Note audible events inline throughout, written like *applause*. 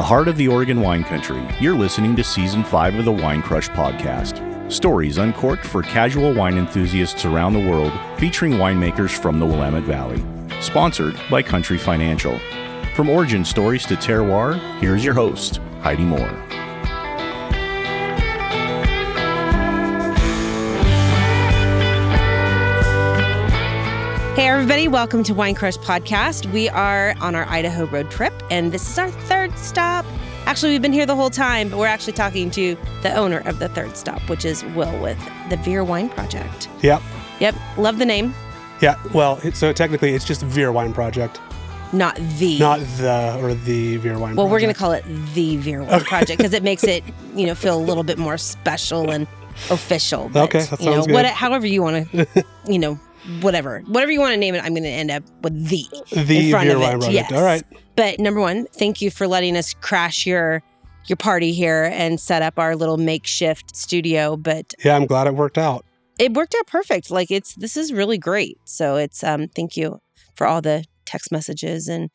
the heart of the Oregon wine country, you're listening to Season 5 of the Wine Crush podcast. Stories uncorked for casual wine enthusiasts around the world, featuring winemakers from the Willamette Valley. Sponsored by Country Financial. From origin stories to terroir, here's your host, Heidi Moore. Everybody, welcome to Wine Crush Podcast. We are on our Idaho road trip, and this is our third stop. Actually, we've been here the whole time, but we're actually talking to the owner of the third stop, which is Will with the Veer Wine Project. Yep. Yep, love the name. Yeah. Well, it- so technically, it's just Veer Wine Project, Not the. not the or the Veer Wine. well, we're going to call it the Veer Wine Project because it makes it, *laughs* you know, feel a little bit more special and official. But, Okay, that you know, sounds good. what, however you want to, *laughs* you know, whatever, whatever you want to name it, I'm going to end up with the. the in front of it, yes. All right. But number one, thank you for letting us crash your your party here and set up our little makeshift studio. But Yeah, I'm glad it worked out. it worked out perfect. Like it's this is really great. So it's um thank you for all the text messages and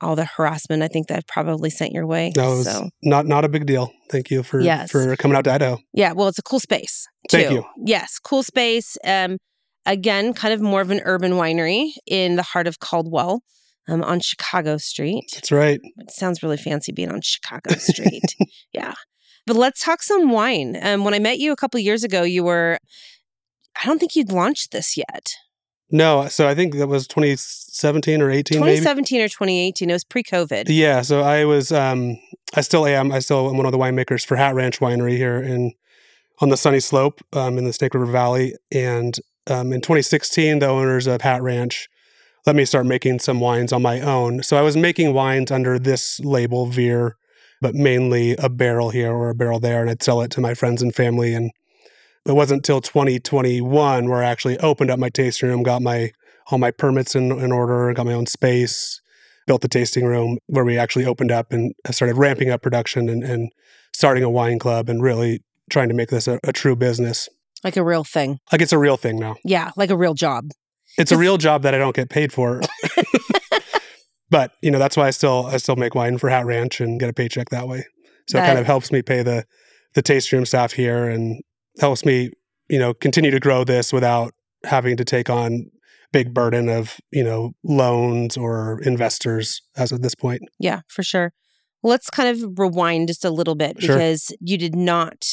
all the harassment I think that I've probably sent your way. No, so not not a big deal. Thank you for Yes. for coming out to Idaho. yeah, well it's a cool space. Thank you. Yes, cool space. Um again, kind of more of an urban winery in the heart of Caldwell. Um, on Chicago Street. That's right. It sounds really fancy being on Chicago Street. *laughs* yeah. But let's talk some wine. Um, when I met you a couple years ago, you were, I don't think you'd launched this yet. No, so I think that was 2017 or 18, maybe. 2017 or 2018. It was pre COVID. Yeah, so I was um I still am. I still am one of the winemakers for Hat Ranch Winery here in on the Sunny Slope um, in the Snake River Valley. And um, in 2016, the owners of Hat Ranch let me start making some wines on my own. So I was making wines under this label, Veer, but mainly a barrel here or a barrel there, and I'd sell it to my friends and family. And it wasn't until 2021 where I actually opened up my tasting room, got my all my permits in, in order, got my own space, built the tasting room where we actually opened up and started ramping up production and, and starting a wine club and really trying to make this a, a true business. Like a real thing. Like it's a real thing now. Yeah, like a real job. It's a real job that I don't get paid for. *laughs* *laughs* but, you know, that's why I still I still make wine for Hat Ranch and get a paycheck that way. So it kind of helps me pay the the tasting room staff here and helps me, you know, continue to grow this without having to take on big burden of, you know, loans or investors as of this point. Yeah, for sure. Let's kind of rewind just a little bit Sure. because you did not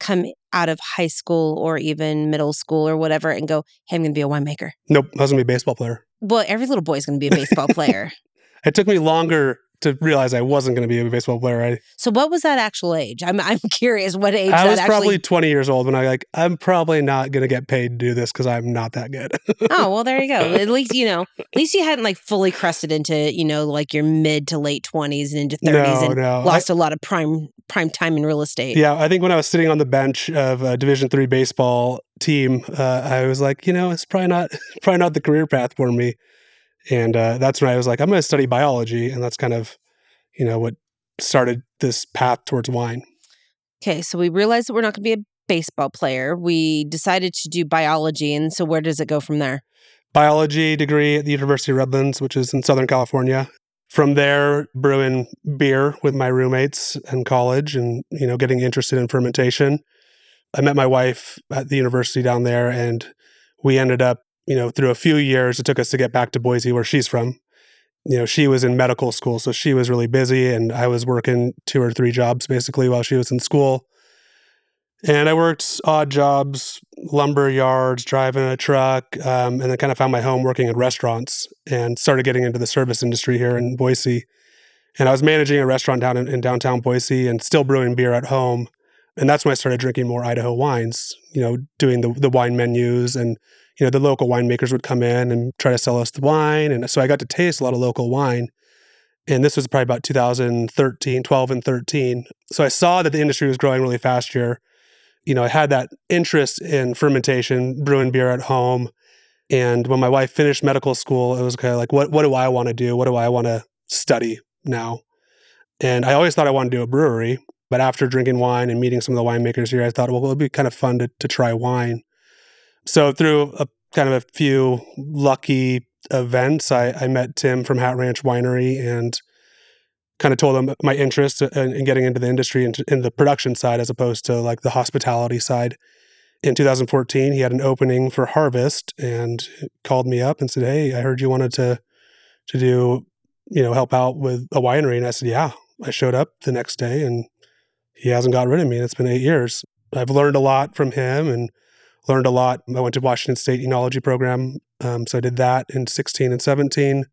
come out of high school or even middle school or whatever and go, hey, I'm going to be a winemaker. Nope, I was gonna be a baseball player. Well, every little boy's going to be a baseball player. *laughs* It took me longer to realize I wasn't going to be a baseball player. I, So what was that actual age? I'm I'm *laughs* curious what age I was actually probably 20 years old when I like I'm probably not going to get paid to do this because I'm not that good. *laughs* Oh, well there you go. At least you know, at least you hadn't like fully crested into, you know, like your mid to late 20s and into 30s no, and no. Lost a lot of prime prime time in real estate. yeah, I think when I was sitting on the bench of a Division three baseball team, uh, I was like, you know, it's probably not *laughs* probably not the career path for me. And uh, that's when I was like, I'm going to study biology, and that's kind of, you know, what started this path towards wine. Okay, so we realized that we're not going to be a baseball player. We decided to do biology and so where does it go from there? biology degree at the University of Redlands, which is in Southern California. From there, brewing beer with my roommates in college and, you know, getting interested in fermentation. I met my wife at the university down there and we ended up, you know, through a few years, it took us to get back to Boise, where she's from. You know, she was in medical school, so she was really busy and I was working two or three jobs basically while she was in school. And I worked odd jobs, lumber yards, driving a truck, um, and then kind of found my home working in restaurants and started getting into the service industry here in Boise. And I was managing a restaurant down in, in downtown Boise and still brewing beer at home. And that's when I started drinking more Idaho wines, you know, doing the, the wine menus. And, you know, the local winemakers would come in and try to sell us the wine. And so I got to taste a lot of local wine. And this was probably about 2013, 12 and 13. So I saw that the industry was growing really fast here you know, I had that interest in fermentation, brewing beer at home. And when my wife finished medical school, it was kind of like, what, what do I want to do? What do I want to study now? And I always thought I wanted to do a brewery. But after drinking wine and meeting some of the winemakers here, I thought, well, it would be kind of fun to, to try wine. So through a kind of a few lucky events, I, I met Tim from Hat Ranch Winery and kind of told him my interest in, in getting into the industry and in the production side as opposed to like the hospitality side. In 2014, he had an opening for Harvest and called me up and said, "Hey, I heard you wanted to to do, you know, help out with a winery." And I said, "Yeah." I showed up the next day, and he hasn't got rid of me. and It's been eight years. I've learned a lot from him and learned a lot. I went to Washington State Enology program, um, so I did that in 16 and 17.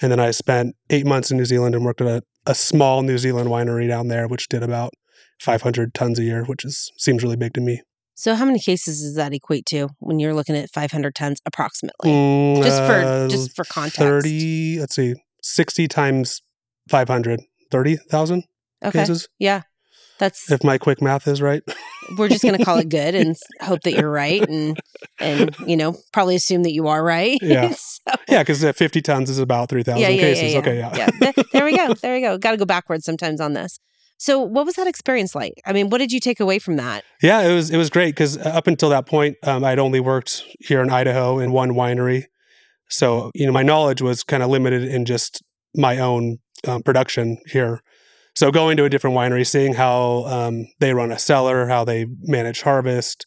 And then I spent eight months in New Zealand and worked at a, a small New Zealand winery down there, which did about 500 tons a year, which is seems really big to me. So, how many cases does that equate to when you're looking at 500 tons approximately? Mm, just for uh, just for context, 30. Let's see, 60 times 500, 30,000 okay. cases. Yeah, that's if my quick math is right. *laughs* we're just going to call it good and *laughs* hope that you're right, and and you know probably assume that you are right. Yeah, *laughs* so. yeah, because 50 tons is about 3,000 yeah, yeah, cases. Yeah, okay, yeah, yeah. there we go. *laughs* There we go. Got to go backwards sometimes on this. So, what was that experience like? I mean, what did you take away from that? Yeah, it was it was great because up until that point, um, I'd only worked here in Idaho in one winery, so you know my knowledge was kind of limited in just my own um, production here. So going to a different winery, seeing how um, they run a cellar, how they manage harvest,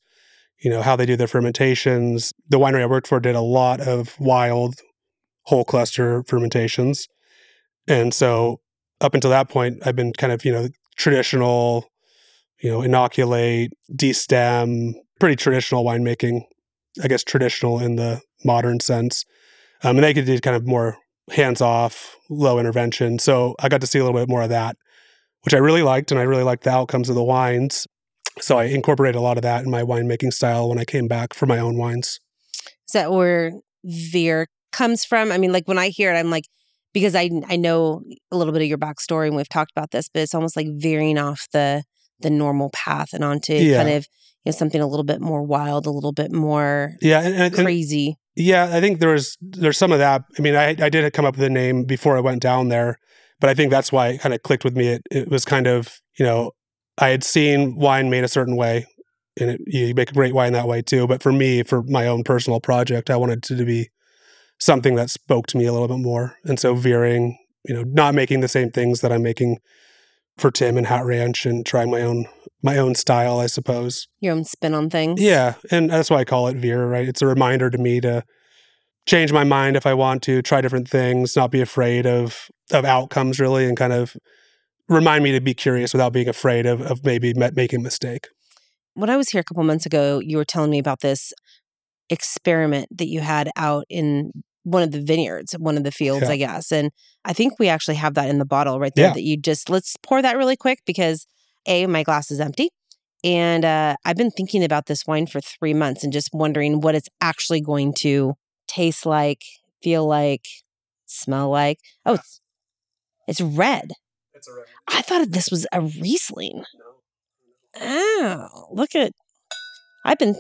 you know, how they do their fermentations. The winery I worked for did a lot of wild whole cluster fermentations. And so up until that point, I've been kind of, you know, traditional, you know, inoculate, destem, pretty traditional winemaking, I guess traditional in the modern sense. Um, and they could do kind of more hands off, low intervention. So I got to see a little bit more of that which I really liked, and I really liked the outcomes of the wines. So I incorporated a lot of that in my winemaking style when I came back for my own wines. Is that where Veer comes from? I mean, like when I hear it, I'm like, because I I know a little bit of your backstory and we've talked about this, but it's almost like veering off the the normal path and onto yeah. kind of you know something a little bit more wild, a little bit more yeah and, and, crazy. And, yeah, I think there was there's some of that. I mean, I I did come up with a name before I went down there, but I think that's why it kind of clicked with me. It, it was kind of, you know, I had seen wine made a certain way and it, you make a great wine that way too. But for me, for my own personal project, I wanted to, to be something that spoke to me a little bit more. And so veering, you know, not making the same things that I'm making for Tim and Hat Ranch and trying my own my own style, I suppose. Your own spin on things. Yeah. And that's why I call it veer, right? It's a reminder to me to change my mind if I want to, try different things, not be afraid of of outcomes really, and kind of remind me to be curious without being afraid of of maybe making a mistake. When I was here a couple months ago, you were telling me about this experiment that you had out in one of the vineyards, one of the fields, yeah. I guess. And I think we actually have that in the bottle right there yeah. that you just let's pour that really quick because A, my glass is empty. And uh, I've been thinking about this wine for three months and just wondering what it's actually going to taste like, feel like, smell like. Oh, it's, it's red. It's a red. I thought this was a Riesling. No. Oh, look at I've been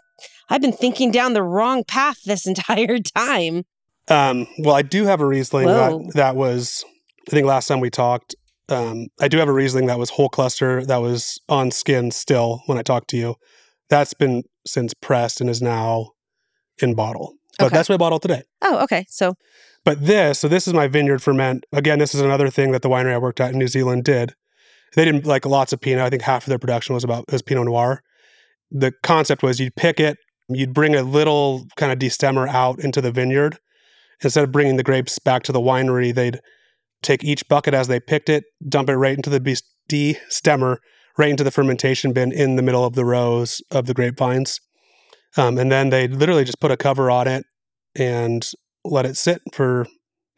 I've been thinking down the wrong path this *laughs* entire time. Um, well, I do have a Riesling that, that was I think last time we talked. Um, I do have a Riesling that was whole cluster that was on skin still when I talked to you. That's been since pressed and is now in bottle. But okay. that's my bottle today. Oh, okay. So, but this, so this is my vineyard ferment. Again, this is another thing that the winery I worked at in New Zealand did. They didn't like lots of Pinot. I think half of their production was about was Pinot Noir. The concept was you'd pick it, you'd bring a little kind of destemmer out into the vineyard. Instead of bringing the grapes back to the winery, they'd take each bucket as they picked it, dump it right into the destemmer, right into the fermentation bin in the middle of the rows of the grapevines. Um, and then they literally just put a cover on it and let it sit for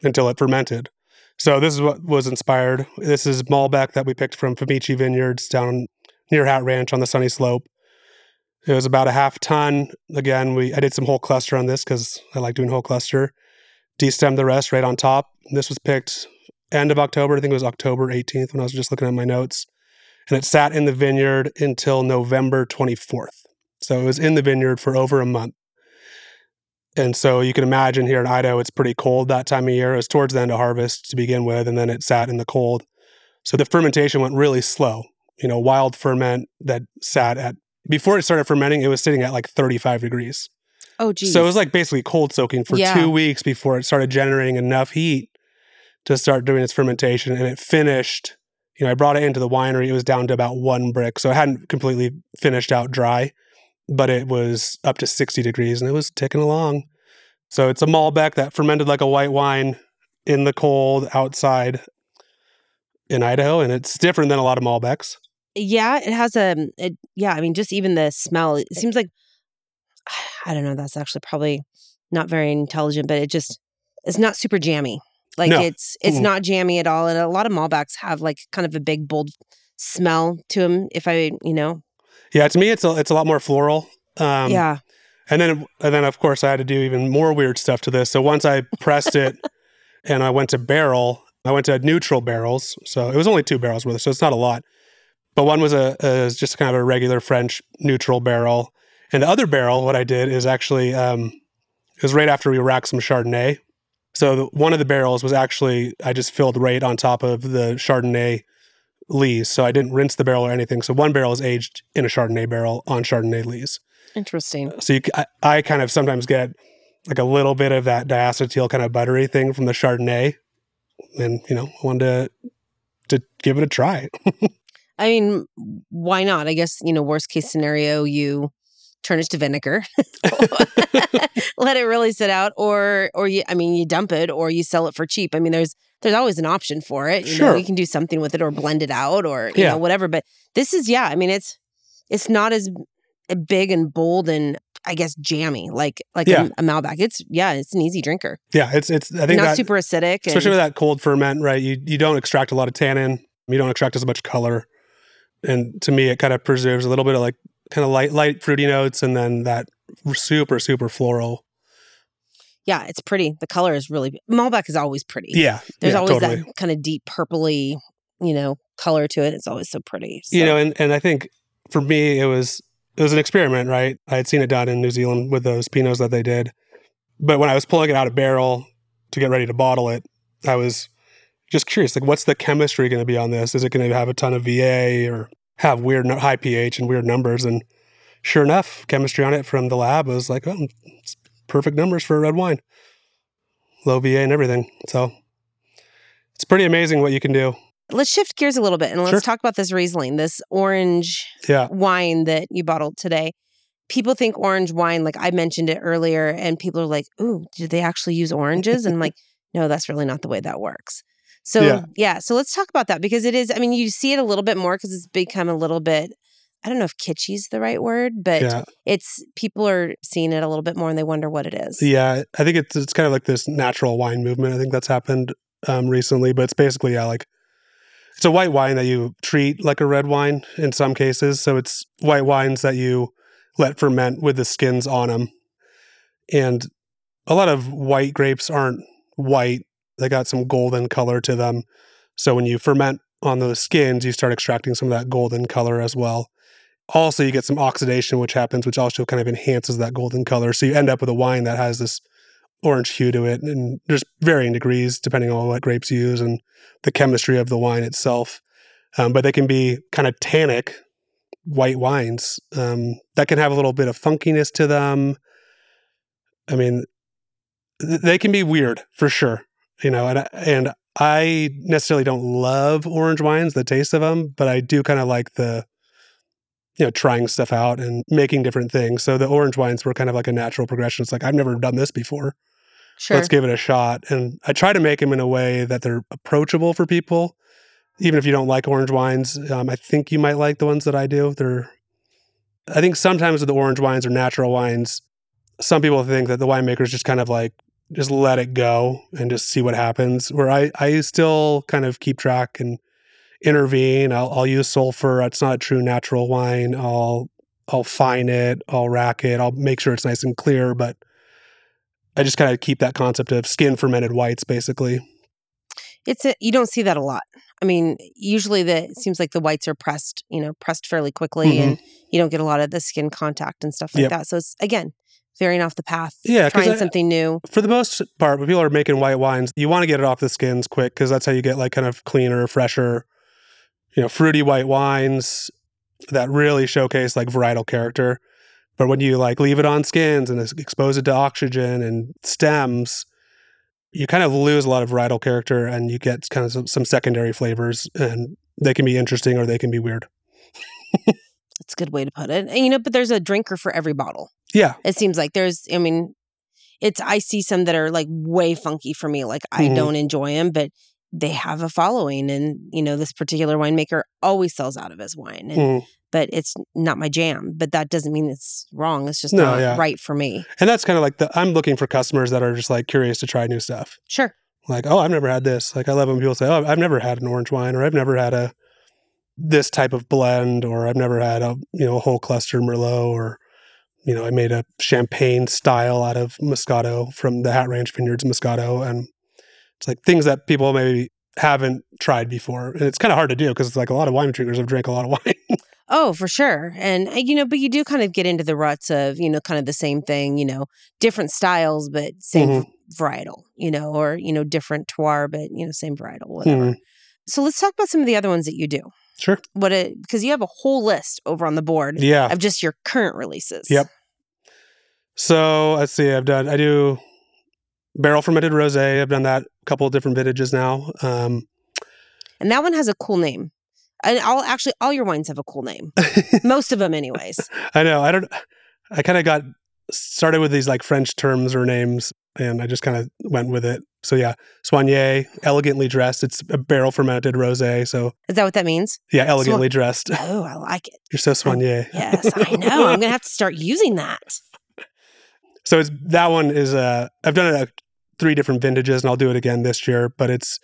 until it fermented. So this is what was inspired. This is Malbec that we picked from Famici Vineyards down near Hat Ranch on the Sunny Slope. It was about a half ton. Again, we I did some whole cluster on this because I like doing whole cluster. Destemmed the rest right on top. This was picked end of October. I think it was October 18th when I was just looking at my notes. And it sat in the vineyard until November 24th. So it was in the vineyard for over a month. And so you can imagine here in Idaho, it's pretty cold that time of year. It was towards the end of harvest to begin with, and then it sat in the cold. So the fermentation went really slow. You know, wild ferment that sat at, before it started fermenting, it was sitting at like 35 degrees. Oh, geez. So it was like basically cold soaking for yeah. two weeks before it started generating enough heat to start doing its fermentation, and it finished. You know, I brought it into the winery. It was down to about one Brix, so it hadn't completely finished out dry, but it was up to sixty degrees, and it was ticking along. So it's a Malbec that fermented like a white wine in the cold outside in Idaho, and it's different than a lot of Malbecs. Yeah, it has a. It, yeah, I mean, just even the smell. It seems like *sighs* I don't know. That's actually probably not very intelligent, but it just it's not super jammy. Like No. it's it's Mm-mm. not jammy at all. And a lot of Malbecs have like kind of a big bold smell to them. If I you know Yeah, to me, it's a it's a lot more floral. Um, yeah and then and then of course I had to do even more weird stuff to this. So once I pressed it, *laughs* and I went to barrel, I went to neutral barrels. So it was only two barrels worth, so it's not a lot. But one was a, a just kind of a regular French neutral barrel, and the other barrel, what I did is actually um, it was right after we racked some Chardonnay. So the, one of the barrels was actually I just filled right on top of the Chardonnay lees. So I didn't rinse the barrel or anything. So one barrel is aged in a Chardonnay barrel on Chardonnay lees. interesting. So you, I kind of sometimes get like a little bit of that diacetyl kind of buttery thing from the Chardonnay, and you know, I wanted to to give it a try. *laughs* I mean, why not? I guess you know worst case scenario you turn it to vinegar *laughs* *laughs* let it really sit out or or you i mean you dump it or you sell it for cheap i mean there's there's always an option for it you know Sure. you can do something with it or blend it out or you Yeah. know whatever but this is yeah i mean it's it's not as big and bold and i guess jammy like like Yeah. a, a malbec it's yeah it's an easy drinker yeah, it's it's. I think not that, super acidic especially and, with that cold ferment, right? You you don't extract a lot of tannin. You don't extract as much color, and to me, it kind of preserves a little bit of like kind of light light fruity notes, and then that super super floral. Yeah it's pretty. The color is really malbec is always pretty. Yeah, there's yeah, always totally. that kind of deep purpley you know color to it. It's always so pretty you know and, and i think for me it was it was an experiment right? I had seen it done in new zealand with those pinots that they did. But when i was pulling it out of barrel to get ready to bottle it i was just curious like what's the chemistry going to be on this? Is it going to have a ton of va or have weird high ph and weird numbers? And sure enough chemistry on it from the lab was like oh it's perfect numbers for a red wine low va and everything so it's pretty amazing what you can do let's shift gears a little bit and let's Sure. talk about this Riesling, this orange yeah wine that you bottled today. People think orange wine, like I mentioned it earlier, and people are like, "Ooh, did they actually use oranges?" And I'm like, *laughs* no, that's really not the way that works. So Yeah. yeah. so let's talk about that because it is. I mean, you see it a little bit more because it's become a little bit. I don't know if kitschy is the right word, but yeah it's people are seeing it a little bit more and they wonder what it is. Yeah, I think it's it's kind of like this natural wine movement. I think that's happened um, recently, but it's basically yeah, like it's a white wine that you treat like a red wine in some cases. So it's white wines that you let ferment with the skins on them, and a lot of white grapes aren't white; they got some golden color to them. So when you ferment on those skins, you start extracting some of that golden color as well. Also, you get some oxidation, which happens, which also kind of enhances that golden color. So you end up with a wine that has this orange hue to it, and there's varying degrees depending on what grapes you use and the chemistry of the wine itself. Um, but they can be kind of tannic white wines um, that can have a little bit of funkiness to them. I mean, th- they can be weird for sure, you know. And and I necessarily don't love orange wines, the taste of them, but I do kind of like the you know trying stuff out and making different things. So the orange wines were kind of like a natural progression. It's like I've never done this before Sure. let's give it a shot. And I try to make them in a way that they're approachable for people. Even if you don't like orange wines, um, I think you might like the ones that I do. They're, I think sometimes with the orange wines or natural wines, some people think that the winemakers just kind of like just let it go and just see what happens. Where I, I still kind of keep track and intervene. I'll, I'll use sulfur. It's not a true natural wine. I'll, I'll fine it. I'll rack it. I'll make sure it's nice and clear. But I just kind of keep that concept of skin fermented whites, basically. It's a, you don't see that a lot. I mean, usually the it seems like the whites are pressed, you know, pressed fairly quickly, Mhm. and you don't get a lot of the skin contact and stuff like Yep. that. So it's again veering off the path, Yeah, trying I- something new. For the most part, when people are making white wines, you want to get it off the skins quick because that's how you get like kind of cleaner, fresher, you know, fruity white wines that really showcase like varietal character. But when you like leave it on skins and expose it to oxygen and stems, you kind of lose a lot of varietal character and you get kind of some, some secondary flavors and they can be interesting or they can be weird. That's a good way to put it. And, you know, but there's a drinker for every bottle. Yeah. It seems like there's, I mean, it's, I see some that are like way funky for me. Like I Mhm. don't enjoy them, but they have a following. And, you know, this particular winemaker always sells out of his wine. And, Mm. But it's not my jam. But that doesn't mean it's wrong. It's just No, not yeah. right for me. And that's kind of like the I'm looking for customers that are just like curious to try new stuff. Sure. Like, oh, I've never had this. Like I love when people say, Oh, I've never had an orange wine or I've never had a this type of blend or I've never had a you know a whole cluster Merlot or you know, I made a champagne style out of Moscato from the Hat Ranch Vineyards Moscato and it's like things that people maybe haven't tried before. And it's kind of hard to do because it's like a lot of wine drinkers have drank a lot of *laughs* wine. Oh, for sure. And, uh, you know, but you do kind of get into the ruts of, you know, kind of the same thing, you know, different styles, but same Mhm. varietal, you know, or, you know, different terroir, but, you know, same varietal, whatever. Mhm. So let's talk about some of the other ones that you do. Sure. What because you have a whole list over on the board Yeah. of just your current releases. Yep. So let's see. I've done. I do barrel fermented rosé. I've done that a couple of different vintages now. Um, And that one has a cool name. And all actually, all your wines have a cool name. *laughs* Most of them, anyways. I know. I don't. I kind of got started with these like French terms or names, and I just kind of went with it. So yeah, Soigné, elegantly dressed. It's a barrel fermented rosé. So Is that what that means? yeah, elegantly dressed. Oh, I like it. You're so soigné. Yes, I know. I'm going to have to start using that. So it's that one is uh I've done it at three different vintages and I'll do it again this year, but it's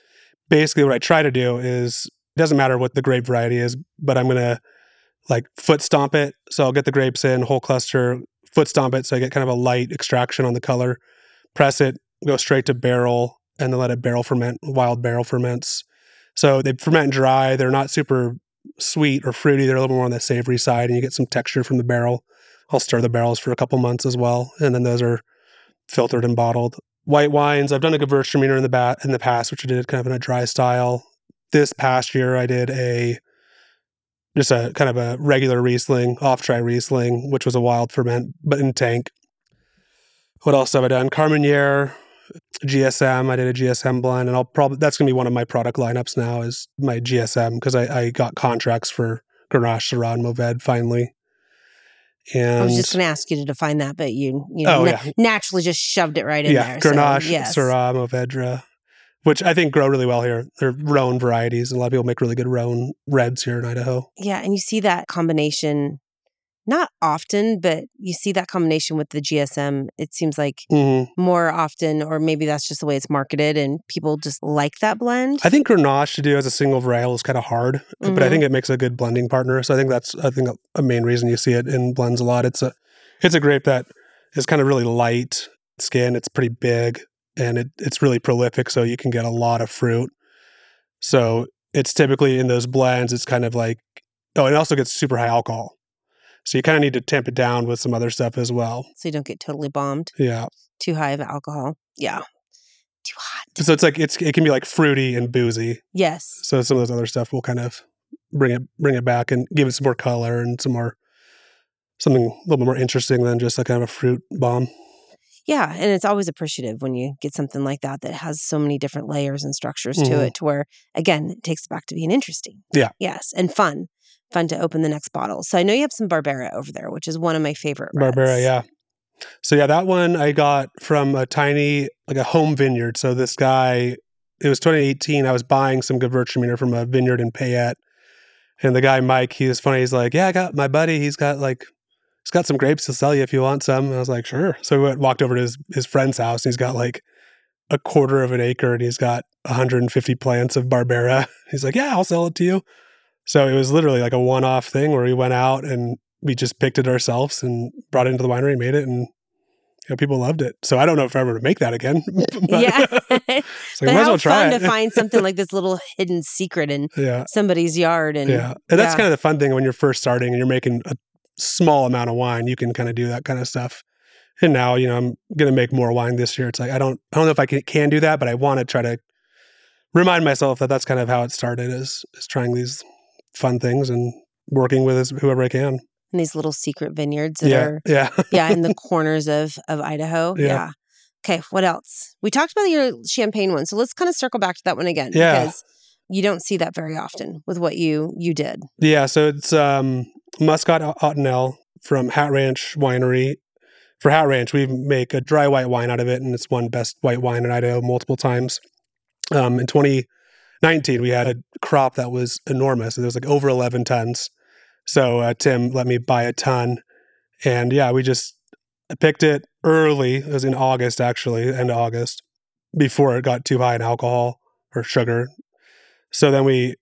basically what I try to do is it doesn't matter what the grape variety is, but I'm gonna like foot stomp it. So I'll get the grapes in, whole cluster, foot stomp it so I get kind of a light extraction on the color, press it, go straight to barrel, and then let it barrel ferment, wild barrel ferments. So they ferment dry, they're not super sweet or fruity, they're a little more on the savory side, and you get some texture from the barrel. I'll stir the barrels for a couple months as well, and then those are filtered and bottled. White wines, I've done a Gewürztraminer in the ba- in the past, which I did kind of in a dry style. This past year, I did a just a kind of a regular Riesling, off dry Riesling, which was a wild ferment, but in tank. What else have I done? Carmenere, GSM. I did a GSM blend, and I'll probably that's gonna be one of my product lineups now is my GSM because I, I got contracts for Grenache, Syrah, and Mourvèdre finally. And I was just going to ask you to define that, but you, you know, Oh, na- yeah. naturally just shoved it right in yeah, there. Grenache, so, yes. Syrah, Mourvèdre, which I think grow really well here. They're Rhone varieties, and a lot of people make really good Rhone reds here in Idaho. Yeah, and you see that combination not often, but you see that combination with the GSM. It seems like hmm more often, or maybe that's just the way it's marketed, and people just like that blend. I think Grenache to do as a single varietal is kind of hard, but I Mhm. think it makes a good blending partner. So I think that's I think a, a main reason you see it in blends a lot. It's a it's a grape that is kind of really light skin. It's pretty big and it, it's really prolific, so you can get a lot of fruit. So it's typically in those blends. It's kind of like oh, it also gets super high alcohol. So you kind of need to tamp it down with some other stuff as well. so you don't get totally bombed. Yeah. Too high of alcohol. Yeah. Too hot. So it's like it's it can be like fruity and boozy. Yes. So some of those other stuff will kind of bring it bring it back and give it some more color and some more something a little bit more interesting than just like kind of a fruit bomb. Yeah, and it's always appreciative when you get something like that that has so many different layers and structures to Mhm. it to where again, it takes it back to being interesting. Yeah. Yes, and fun. Fun to open the next bottle. So I know you have some Barbera over there, which is one of my favorite Barbera, yeah. So yeah, that one I got from a tiny like a home vineyard. So this guy, it was 2018. I was buying some Gewürztraminer from a vineyard in Payette, and the guy Mike, he was funny. He's like, "Yeah, I got my buddy. He's got like." He's got some grapes to sell you if you want some. And I was like, sure. So we went, walked over to his, his friend's house and he's got like a quarter of an acre and he's got 150 plants of Barbera. *laughs* He's like, yeah, I'll sell it to you. So it was literally like a one off thing where we went out and we just picked it ourselves and brought it into the winery, made it, and you know, people loved it. So I don't know if I ever to make that again. *laughs* but yeah. *laughs* it's like, *laughs* but might how well try fun it. to find something like this little hidden secret in yeah. somebody's yard and Yeah. And that's yeah. kind of the fun thing when you're first starting and you're making a small amount of wine, you can kind of do that kind of stuff. And now, you know, I'm going to make more wine this year. It's like, I don't, I don't know if I can, can do that, but I want to try to remind myself that that's kind of how it started is, is trying these fun things and working with as- whoever I can. And these little secret vineyards that Yeah. are Yeah. yeah in the *laughs* corners of of Idaho. Yeah. Yeah. Okay, what else? We talked about your champagne one, so let's kind of circle back to that one again Yeah. because you don't see that very often with what you you did. Yeah, so it's um, Muscat Ottonel from Hat Ranch Winery. For Hat Ranch, we make a dry white wine out of it, and it's won best white wine in Idaho multiple times. Um, in 2019, we had a crop that was enormous. It was like over 11 tons. So uh, Tim let me buy a ton, and yeah, we just picked it early. It was in August, actually, end of August, before it got too high in alcohol or sugar. So then we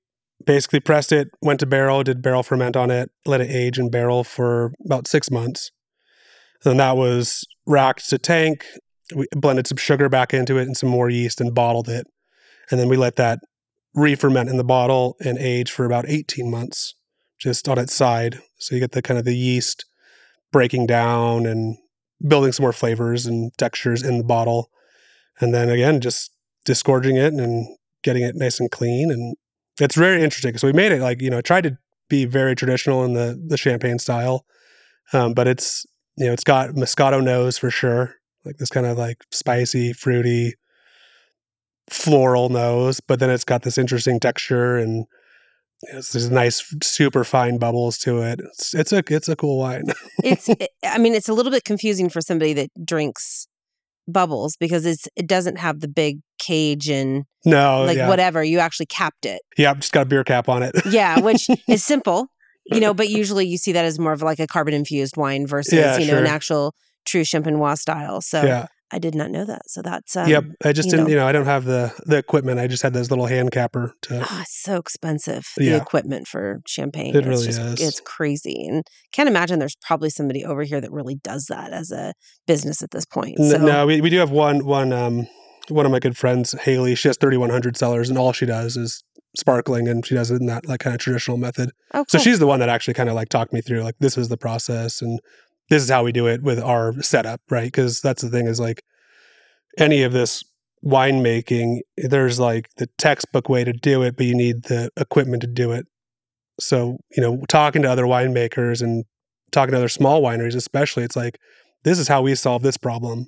basically pressed it, went to barrel, did barrel ferment on it, let it age in barrel for about six months. Then that was racked to tank. We blended some sugar back into it and some more yeast and bottled it. And then we let that re-ferment in the bottle and age for about 18 months, just on its side. So you get the kind of the yeast breaking down and building some more flavors and textures in the bottle. And then again, just disgorging it and getting it nice and clean. And it's very interesting. So we made it like, you know, tried to be very traditional in the the champagne style. Um, but it's you know, it's got Moscato nose for sure. Like this kind of like spicy, fruity, floral nose, but then it's got this interesting texture and it's these nice, super fine bubbles to it. It's, it's a it's a cool wine. *laughs* It's eh, I mean it's a little bit confusing for somebody that drinks bubbles because it's it doesn't have the big cage and no, like yeah, whatever. You actually capped it. yeah, just got a beer cap on it. *laughs* Yeah, which is simple, you know, but usually you see that as more of like a carbon infused wine versus, Yeah, you know, an actual true champenois style. So yeah, I did not know that. So that's um, yep. I just you didn't, know. you know, I don't have the the equipment. I just had this little hand capper to. Oh, it's so expensive. The equipment for champagne. It It's really just- is. It's crazy. And can't imagine there's probably somebody over here that really does that as a business at this point. So No, we, we do have one one um one of my good friends, Haley. She has thirty one hundred Cellars, and all she does is sparkling, and she does it in that like kind of traditional method. oh, So she's the one that actually kind of like talked me through like this is the process and this is how we do it with our setup, right? Because that's the thing is like any of this winemaking, there's like the textbook way to do it, but you need the equipment to do it. So, you know, talking to other winemakers and talking to other small wineries, especially, it's like, this is how we solve this problem.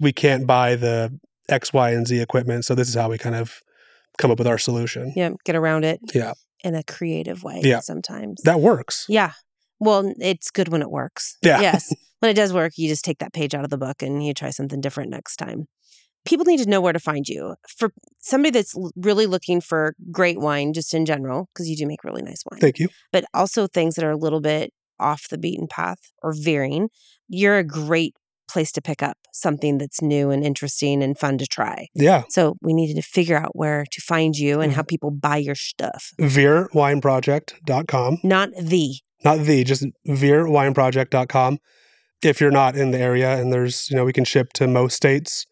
We can't buy the X, Y, and Z equipment. So this is how we kind of come up with our solution. yeah, get around it. Yeah. In a creative way. Yeah. Sometimes. That works. yeah. Well, it's good when it works. Yeah. Yes. *laughs* when it does work, you just take that page out of the book and you try something different next time. People need to know where to find you. For somebody that's really looking for great wine, just in general, because you do make really nice wine, Thank you. but also things that are a little bit off the beaten path or veering, you're a great place to pick up something that's new and interesting and fun to try. Yeah. So we needed to figure out where to find you and Mm-hmm. how people buy your stuff. veerwineproject.com. Not the. Not the, just veerwineproject.com. If you're not in the area and there's, you know, we can ship to most states.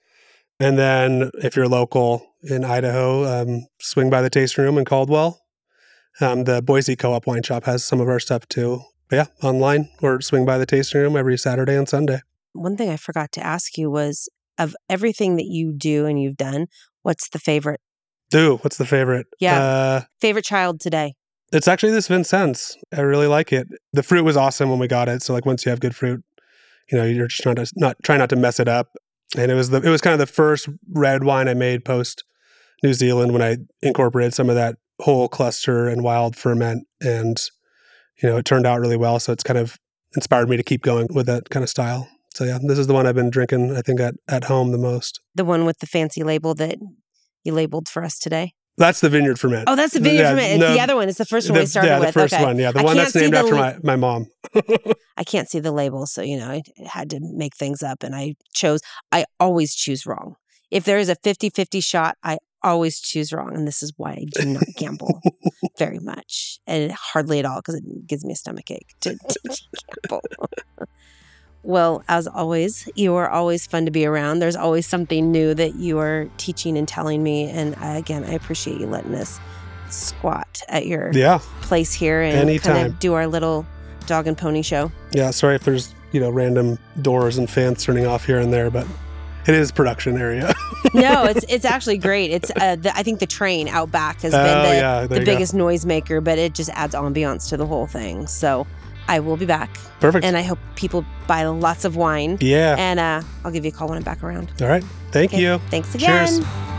And then if you're local in Idaho, um, swing by the tasting room in Caldwell. Um, the Boise Co op wine shop has some of our stuff too. But yeah, online or swing by the tasting room every Saturday and Sunday. One thing I forgot to ask you was of everything that you do and you've done, what's the favorite Do what's the favorite? Yeah. Uh, favorite child today? It's actually this Vincennes. I really like it. The fruit was awesome when we got it. So like once you have good fruit, you know, you're just trying to not try not to mess it up. And it was the it was kind of the first red wine I made post New Zealand when I incorporated some of that whole cluster and wild ferment and you know, it turned out really well. So it's kind of inspired me to keep going with that kind of style. So yeah, this is the one I've been drinking, I think, at, at home the most. The one with the fancy label that you labeled for us today? That's the vineyard ferment. Oh, that's the vineyard Yeah, ferment. It's no, the other one. It's the first one the, we started yeah, with. the first okay. one. Yeah, the I one that's named after li- my, my mom. *laughs* I can't see the label, so you know, I had to make things up and I chose I always choose wrong. If there is a 50-50 shot, I always choose wrong and this is why I do not gamble *laughs* very much and hardly at all because it gives me a stomach ache to, to gamble. *laughs* well, as always, you are always fun to be around. There's always something new that you are teaching and telling me and I, again, I appreciate you letting us squat at your yeah. place here and kind of do our little dog and pony show. Yeah, sorry if there's you know random doors and fans turning off here and there, but it is production area. *laughs* no, it's it's actually great. It's uh, the, I think the train out back has been oh the, yeah, the go. biggest noisemaker, but it just adds ambiance to the whole thing. So I will be back. Perfect. And I hope people buy lots of wine. yeah. And uh, I'll give you a call when I'm back around. All right. Thank Okay. you. Thanks again. Cheers.